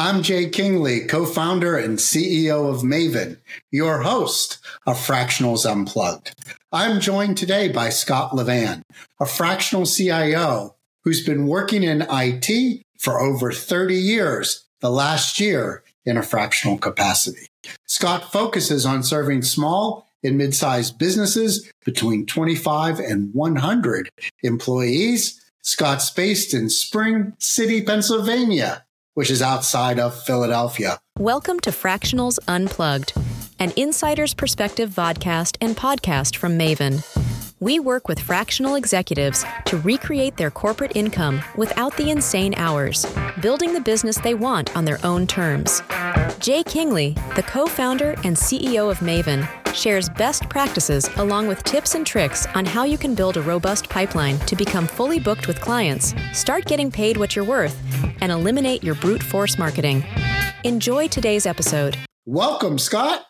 I'm Jay Kingley, co founder and CEO of Maven, your host of Fractionals Unplugged. I'm joined today by Scot LeVan, a fractional CIO who's been working in IT for over 30 years, the last year in a fractional capacity. Scot focuses on serving small and mid-sized businesses between 25 and 100 employees. Scot's based in Spring City, Pennsylvania, which is outside of Philadelphia. Welcome to Fractionals Unplugged, an insider's perspective vodcast and podcast from Maven. We work with fractional executives to recreate their corporate income without the insane hours, building the business they want on their own terms. Jay Kingley, the co founder and CEO of Maven, shares best practices along with tips and tricks on how you can build a robust pipeline to become fully booked with clients, start getting paid what you're worth, and eliminate your brute force marketing. Enjoy today's episode. Welcome, Scot.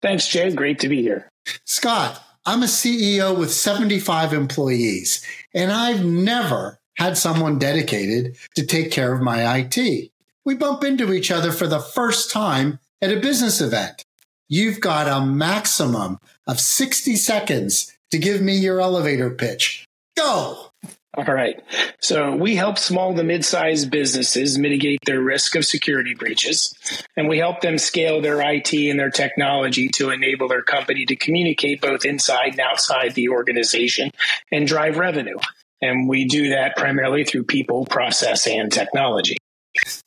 Thanks, Jay. Great to be here. Scot, I'm a CEO with 75 employees, and I've never had someone dedicated to take care of my IT. We bump into each other for the first time at a business event. You've got a maximum of 60 seconds to give me your elevator pitch. Go. All right. So we help small to mid-sized businesses mitigate their risk of security breaches, and we help them scale their IT and their technology to enable their company to communicate both inside and outside the organization and drive revenue. And we do that primarily through people, process, and technology.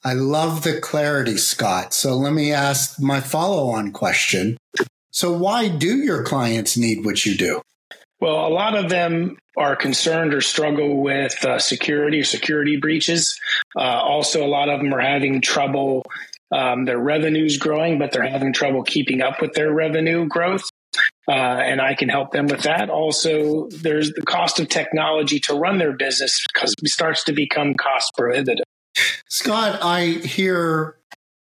I love the clarity, Scot. So let me ask my follow-on question. So why do your clients need what you do? Well, a lot of them are concerned or struggle with uh, security or security breaches. Uh, also, a lot of them are having trouble. Um, their revenue's growing, but they're having trouble keeping up with their revenue growth. Uh, and I can help them with that. Also, there's the cost of technology to run their business because it starts to become cost prohibitive. Scot, I hear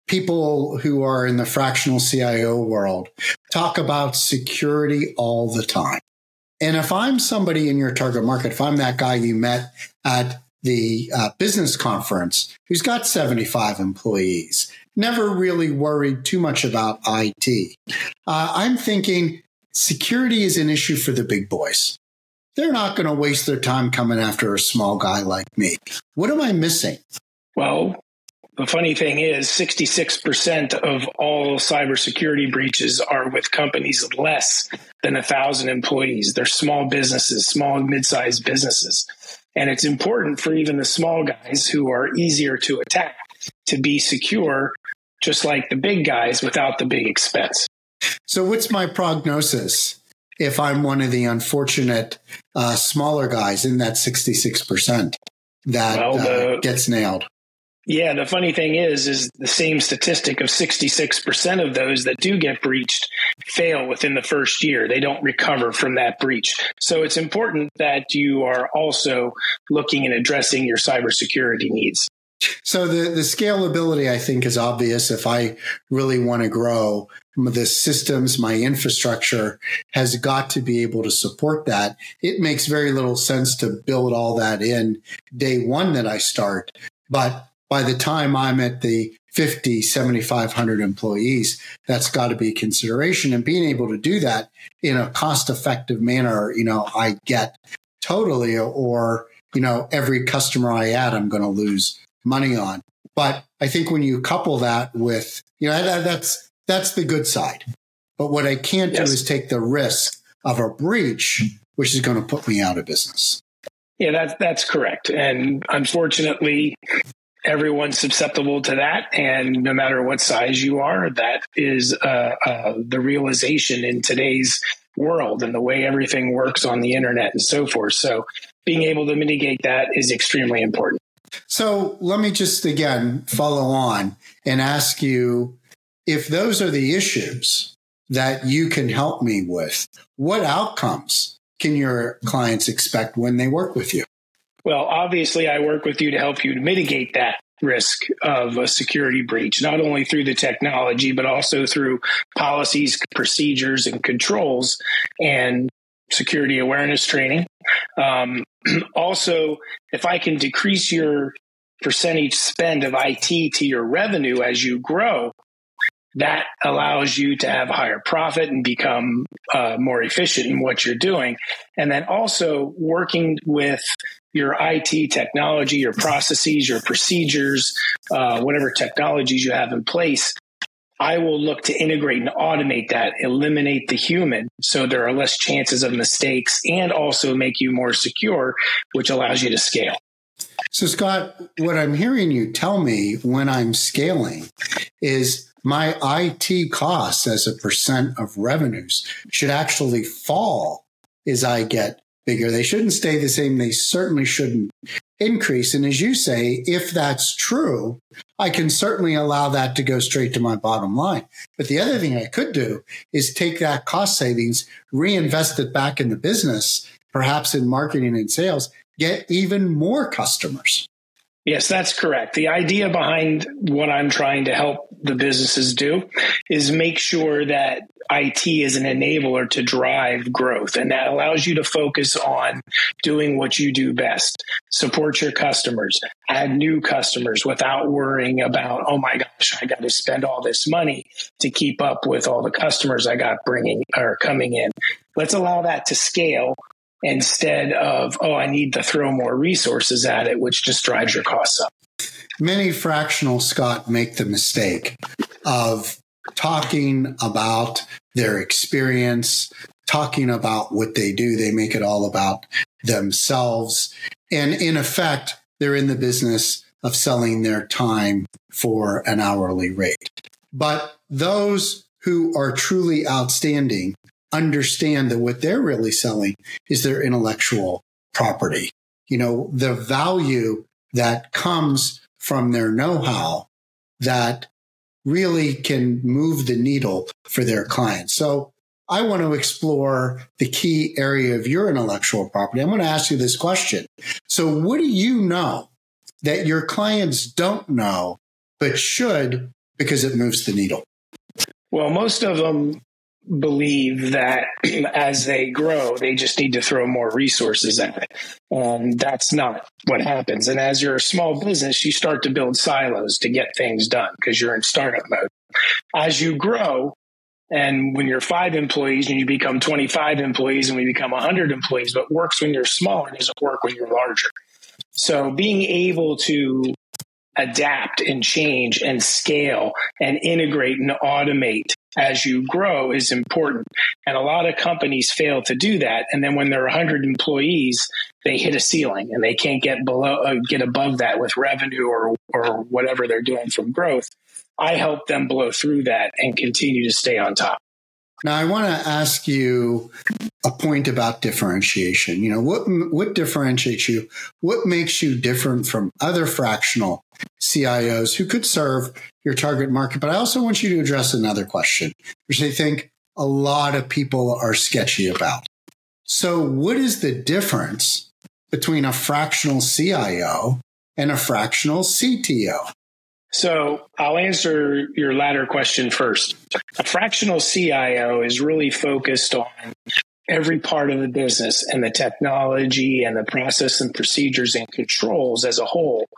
people who are in the fractional CIO world talk about security all the time. And if I'm somebody in your target market, if I'm that guy you met at the uh, business conference who's got 75 employees, never really worried too much about IT, uh, I'm thinking security is an issue for the big boys. They're not going to waste their time coming after a small guy like me. What am I missing? Well, the funny thing is, 66% of all cybersecurity breaches are with companies less than a thousand employees. They're small businesses, small and mid-sized businesses. And it's important for even the small guys who are easier to attack to be secure, just like the big guys without the big expense. So, what's my prognosis if I'm one of the unfortunate uh, smaller guys in that 66% that well, the, uh, gets nailed? Yeah, the funny thing is, is the same statistic of 66% of those that do get breached fail within the first year. They don't recover from that breach. So it's important that you are also looking and addressing your cybersecurity needs. So the, the scalability, I think, is obvious. If I really want to grow, the systems, my infrastructure has got to be able to support that. It makes very little sense to build all that in day one that I start. But by the time I'm at the 50, 7,500 employees, that's got to be a consideration. And being able to do that in a cost effective manner, you know, I get totally, or, you know, every customer I add, I'm going to lose money on. But I think when you couple that with, you know, that, that's, that's the good side. But what I can't yes. do is take the risk of a breach, which is going to put me out of business. Yeah, that's that's correct. And unfortunately, everyone's susceptible to that. And no matter what size you are that is uh, uh, the realization in today's world and the way everything works on the internet and so forth. So being able to mitigate that is extremely important. So let me just again follow on and ask you if those are the issues that you can help me with what outcomes can your clients expect when they work with you well, obviously, I work with you to help you to mitigate that risk of a security breach, not only through the technology, but also through policies, procedures, and controls and security awareness training. Um, also, if I can decrease your percentage spend of IT to your revenue as you grow, that allows you to have higher profit and become uh, more efficient in what you're doing. And then also working with your IT technology, your processes, your procedures, uh, whatever technologies you have in place. I will look to integrate and automate that, eliminate the human so there are less chances of mistakes and also make you more secure, which allows you to scale. So, Scot, what I'm hearing you tell me when I'm scaling is my IT costs as a percent of revenues should actually fall as I get They shouldn't stay the same. They certainly shouldn't increase. And as you say, if that's true, I can certainly allow that to go straight to my bottom line. But the other thing I could do is take that cost savings, reinvest it back in the business, perhaps in marketing and sales, get even more customers. Yes, that's correct. The idea behind what I'm trying to help the businesses do is make sure that IT is an enabler to drive growth. And that allows you to focus on doing what you do best, support your customers, add new customers without worrying about, oh my gosh, I got to spend all this money to keep up with all the customers I got bringing or coming in. Let's allow that to scale instead of, oh, I need to throw more resources at it, which just drives your costs up. Many fractional Scott make the mistake of talking about their experience, talking about what they do. They make it all about themselves. And in effect, they're in the business of selling their time for an hourly rate. But those who are truly outstanding understand that what they're really selling is their intellectual property. You know, the value that comes from their know how that really can move the needle for their clients. So I want to explore the key area of your intellectual property. I'm going to ask you this question. So what do you know that your clients don't know, but should because it moves the needle? Well, most of them believe that as they grow, they just need to throw more resources at it. And that's not what happens. And as you're a small business, you start to build silos to get things done because you're in startup mode. As you grow, and when you're five employees and you become 25 employees and we become 100 employees, but works when you're small and doesn't work when you're larger. So being able to adapt and change and scale and integrate and automate as you grow is important. And a lot of companies fail to do that. And then when they're 100 employees, they hit a ceiling and they can't get below, uh, get above that with revenue or, or whatever they're doing from growth. I help them blow through that and continue to stay on top. Now, I want to ask you a point about differentiation. You know, what what differentiates you? What makes you different from other fractional CIOs who could serve your target market? But I also want you to address another question, which I think a lot of people are sketchy about. So, what is the difference between a fractional CIO and a fractional CTO? So I'll answer your latter question first. A fractional CIO is really focused on every part of the business and the technology and the process and procedures and controls as a whole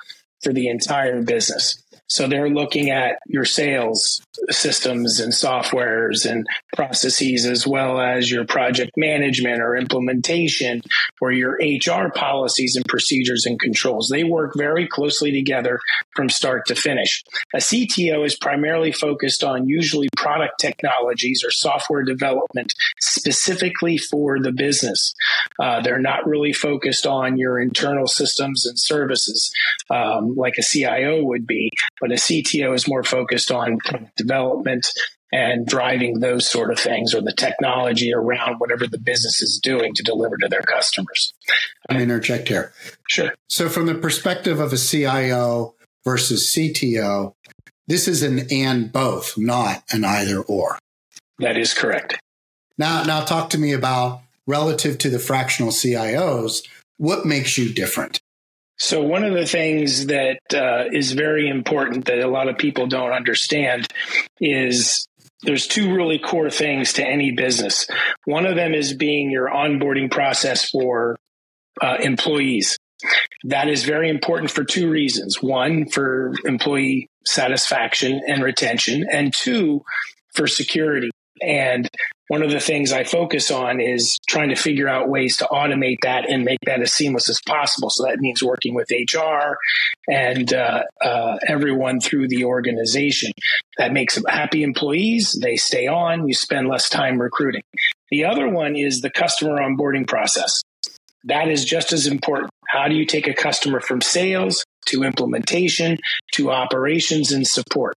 for the entire business. So they're looking at your sales systems and softwares and processes, as well as your project management or implementation or your HR policies and procedures and controls. They work very closely together from start to finish. A CTO is primarily focused on usually product technologies or software development specifically for the business. Uh, they're not really focused on your internal systems and services um, like a CIO would be but a CTO is more focused on development and driving those sort of things or the technology around whatever the business is doing to deliver to their customers. I interject here. Sure. So, from the perspective of a CIO versus CTO, this is an and both, not an either or. That is correct. Now, now talk to me about relative to the fractional CIOs. What makes you different? So, one of the things that uh, is very important that a lot of people don't understand is there's two really core things to any business. One of them is being your onboarding process for uh, employees. That is very important for two reasons. One, for employee satisfaction and retention, and two, for security. And one of the things I focus on is trying to figure out ways to automate that and make that as seamless as possible. So that means working with HR and uh, uh, everyone through the organization. That makes happy employees. They stay on. You spend less time recruiting. The other one is the customer onboarding process. That is just as important. How do you take a customer from sales to implementation to operations and support?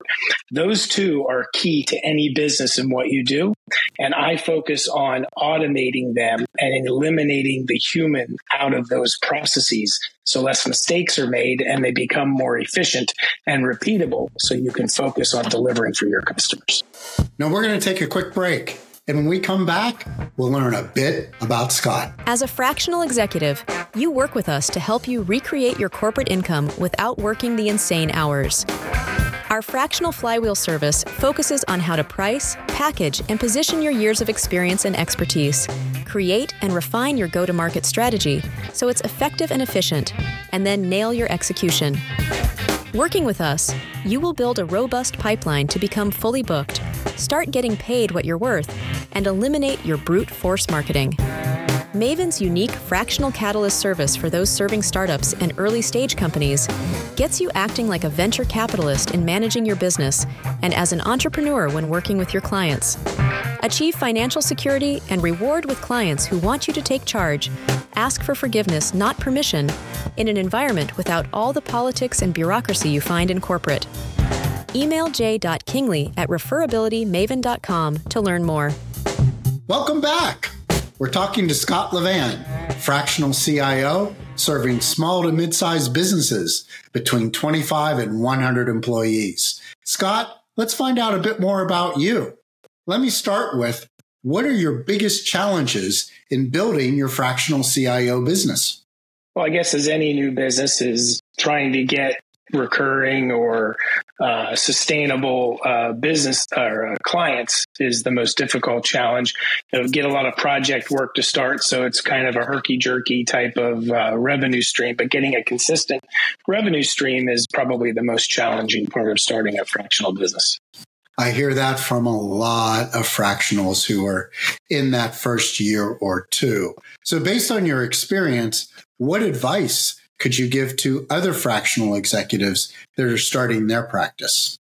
Those two are key to any business and what you do. And I focus on automating them and eliminating the human out of those processes so less mistakes are made and they become more efficient and repeatable so you can focus on delivering for your customers. Now we're going to take a quick break. And when we come back, we'll learn a bit about Scot. As a fractional executive, you work with us to help you recreate your corporate income without working the insane hours. Our fractional flywheel service focuses on how to price, package, and position your years of experience and expertise, create and refine your go to market strategy so it's effective and efficient, and then nail your execution. Working with us, you will build a robust pipeline to become fully booked, start getting paid what you're worth, and eliminate your brute force marketing. Maven's unique fractional catalyst service for those serving startups and early stage companies gets you acting like a venture capitalist in managing your business and as an entrepreneur when working with your clients. Achieve financial security and reward with clients who want you to take charge. Ask for forgiveness, not permission, in an environment without all the politics and bureaucracy you find in corporate. Email j.kingley at referabilitymaven.com to learn more. Welcome back. We're talking to Scot LeVan, fractional CIO, serving small to mid sized businesses between 25 and 100 employees. Scot, let's find out a bit more about you. Let me start with what are your biggest challenges in building your fractional CIO business? Well, I guess as any new business is trying to get recurring or uh, sustainable uh, business or uh, clients is the most difficult challenge. Get a lot of project work to start, so it's kind of a herky jerky type of uh, revenue stream. But getting a consistent revenue stream is probably the most challenging part of starting a fractional business. I hear that from a lot of fractionals who are in that first year or two. So, based on your experience, what advice could you give to other fractional executives that are starting their practice?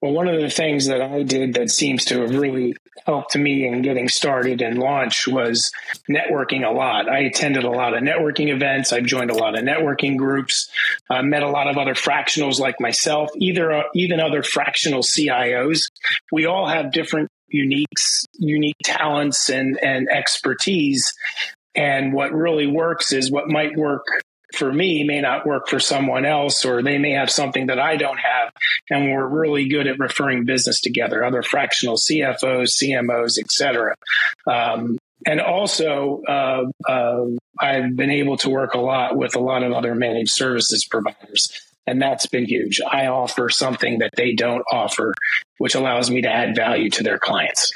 Well, one of the things that I did that seems to have really helped me in getting started and launch was networking a lot. I attended a lot of networking events. I've joined a lot of networking groups. I met a lot of other fractionals like myself, either uh, even other fractional CIOs. We all have different unique unique talents and and expertise. And what really works is what might work for me may not work for someone else or they may have something that I don't have. And we're really good at referring business together, other fractional CFOs, CMOs, et cetera. Um, and also, uh, uh, I've been able to work a lot with a lot of other managed services providers. And that's been huge. I offer something that they don't offer, which allows me to add value to their clients.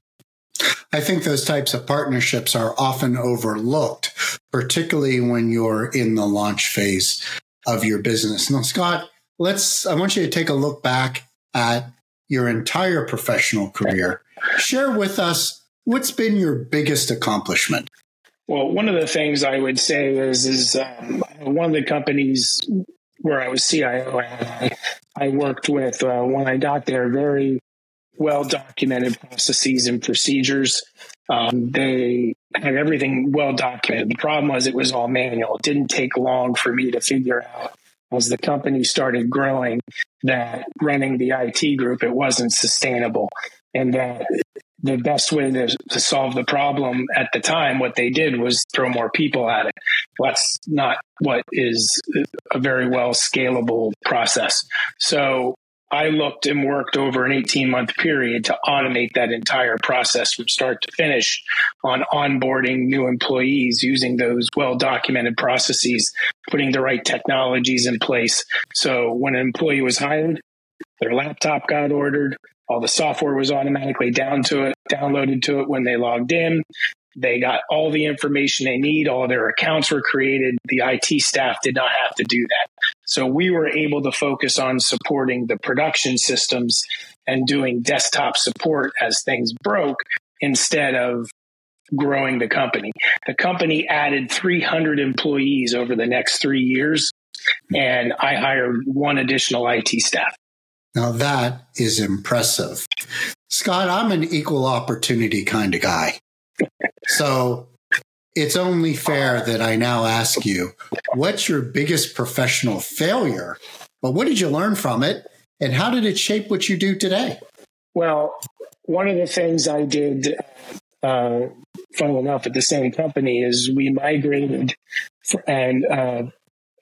I think those types of partnerships are often overlooked, particularly when you're in the launch phase of your business. Now, Scot, let's, I want you to take a look back at your entire professional career. Share with us what's been your biggest accomplishment. Well, one of the things I would say is, is um, one of the companies where I was CIO, I, I worked with uh, when I got there very well documented processes and procedures. Um, they had everything well documented. The problem was it was all manual. It didn't take long for me to figure out as the company started growing that running the IT group, it wasn't sustainable. And that the best way to, to solve the problem at the time, what they did was throw more people at it. That's not what is a very well scalable process. So I looked and worked over an 18 month period to automate that entire process from start to finish on onboarding new employees using those well documented processes, putting the right technologies in place. So when an employee was hired, their laptop got ordered, all the software was automatically down to it, downloaded to it when they logged in. They got all the information they need. All their accounts were created. The IT staff did not have to do that. So we were able to focus on supporting the production systems and doing desktop support as things broke instead of growing the company. The company added 300 employees over the next three years, and I hired one additional IT staff. Now that is impressive. Scot, I'm an equal opportunity kind of guy. So it's only fair that I now ask you what's your biggest professional failure? But what did you learn from it? And how did it shape what you do today? Well, one of the things I did, uh, funny enough, at the same company is we migrated and uh,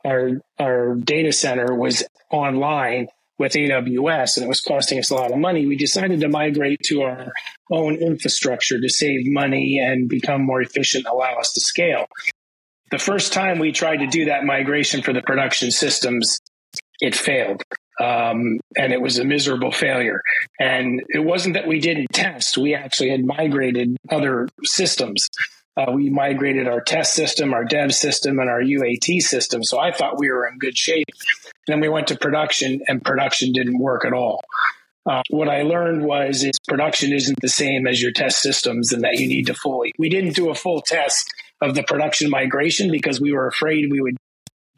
our our data center was online with AWS and it was costing us a lot of money, we decided to migrate to our own infrastructure to save money and become more efficient, allow us to scale. The first time we tried to do that migration for the production systems, it failed. Um, and it was a miserable failure. And it wasn't that we didn't test, we actually had migrated other systems. Uh, we migrated our test system, our dev system, and our UAT system. So I thought we were in good shape. And then we went to production, and production didn't work at all. Uh, what I learned was is production isn't the same as your test systems, and that you need to fully. We didn't do a full test of the production migration because we were afraid we would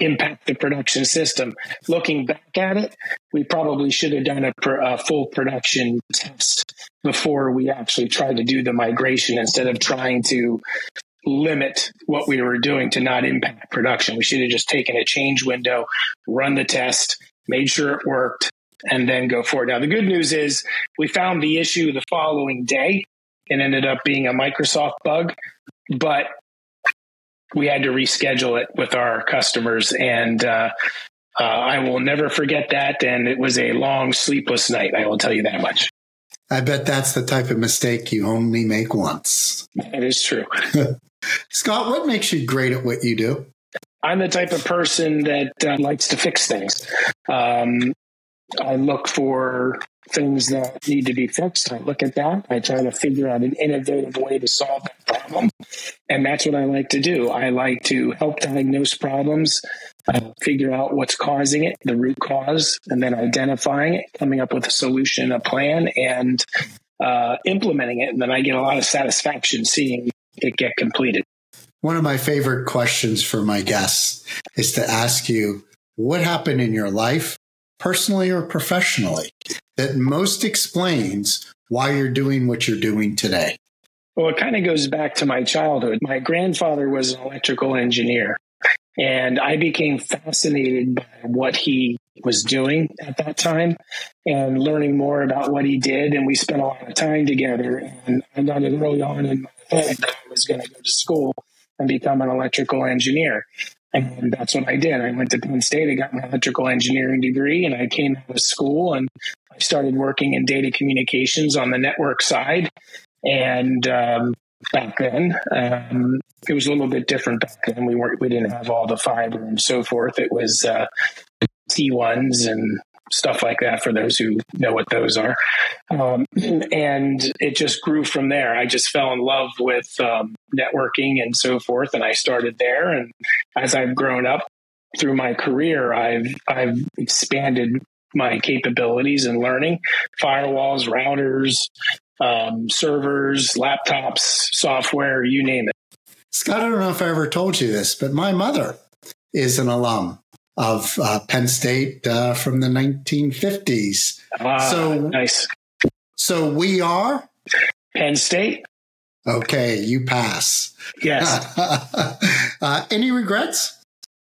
impact the production system. Looking back at it, we probably should have done a, a, full production test before we actually tried to do the migration instead of trying to limit what we were doing to not impact production. We should have just taken a change window, run the test, made sure it worked, and then go forward. Now, the good news is we found the issue the following day. It ended up being a Microsoft bug, but we had to reschedule it with our customers. And uh, uh, I will never forget that. And it was a long, sleepless night. I will tell you that much. I bet that's the type of mistake you only make once. That is true. Scot, what makes you great at what you do? I'm the type of person that uh, likes to fix things. Um, I look for things that need to be fixed. I look at that. I try to figure out an innovative way to solve that problem. And that's what I like to do. I like to help diagnose problems, uh, figure out what's causing it, the root cause, and then identifying it, coming up with a solution, a plan, and uh, implementing it. And then I get a lot of satisfaction seeing it get completed. One of my favorite questions for my guests is to ask you what happened in your life personally or professionally, that most explains why you're doing what you're doing today? Well, it kind of goes back to my childhood. My grandfather was an electrical engineer, and I became fascinated by what he was doing at that time and learning more about what he did. And we spent a lot of time together. And I got early on in my head that I was going to go to school and become an electrical engineer. And that's what I did. I went to Penn State, I got my electrical engineering degree, and I came out of school and I started working in data communications on the network side. And um, back then, um, it was a little bit different back then. We weren't, we didn't have all the fiber and so forth. It was uh, T1s and stuff like that for those who know what those are. Um, and it just grew from there. I just fell in love with um, networking and so forth, and I started there. And as I've grown up through my career, I've I've expanded my capabilities and learning firewalls, routers, um, servers, laptops, software, you name it. Scot, I don't know if I ever told you this, but my mother is an alum of uh, Penn State uh, from the 1950s. Ah, so nice. So we are Penn State. Okay, you pass. Yes. uh, any regrets?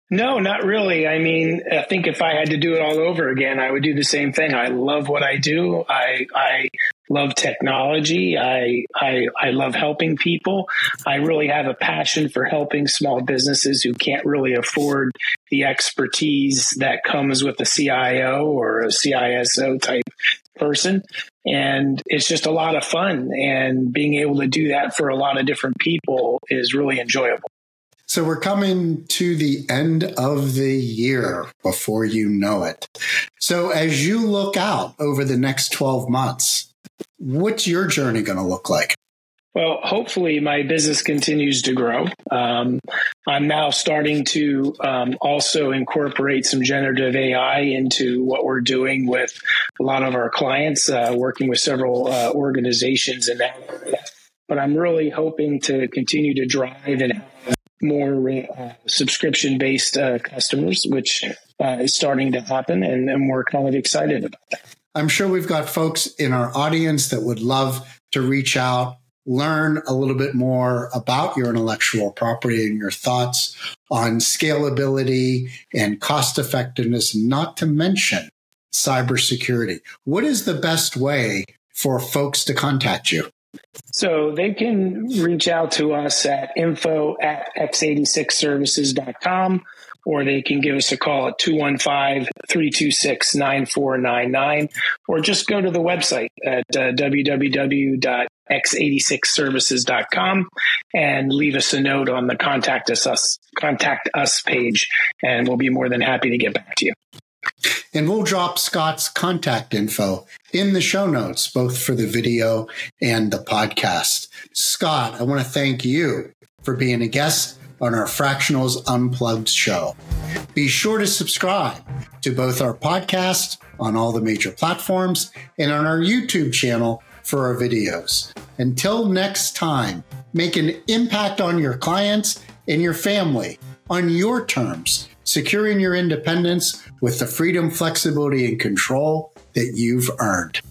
No, not really. I mean, I think if I had to do it all over again, I would do the same thing. I love what I do. I I love technology. I, I, I love helping people. I really have a passion for helping small businesses who can't really afford the expertise that comes with a CIO or a CISO type person. And it's just a lot of fun. And being able to do that for a lot of different people is really enjoyable. So we're coming to the end of the year before you know it. So as you look out over the next 12 months, what's your journey going to look like? Well, hopefully, my business continues to grow. Um, I'm now starting to um, also incorporate some generative AI into what we're doing with a lot of our clients, uh, working with several uh, organizations in that area. But I'm really hoping to continue to drive and more uh, subscription based uh, customers, which uh, is starting to happen. And, and we're kind of excited about that. I'm sure we've got folks in our audience that would love to reach out learn a little bit more about your intellectual property and your thoughts on scalability and cost effectiveness, not to mention cybersecurity. What is the best way for folks to contact you? So they can reach out to us at info at x86services.com or they can give us a call at 215-326-9499 or just go to the website at uh, www.x86services.com and leave us a note on the contact us, us contact us page and we'll be more than happy to get back to you. And we'll drop Scot's contact info in the show notes, both for the video and the podcast. Scot, I want to thank you for being a guest on our Fractionals Unplugged show. Be sure to subscribe to both our podcast on all the major platforms and on our YouTube channel for our videos. Until next time, make an impact on your clients and your family on your terms, securing your independence with the freedom, flexibility, and control that you've earned.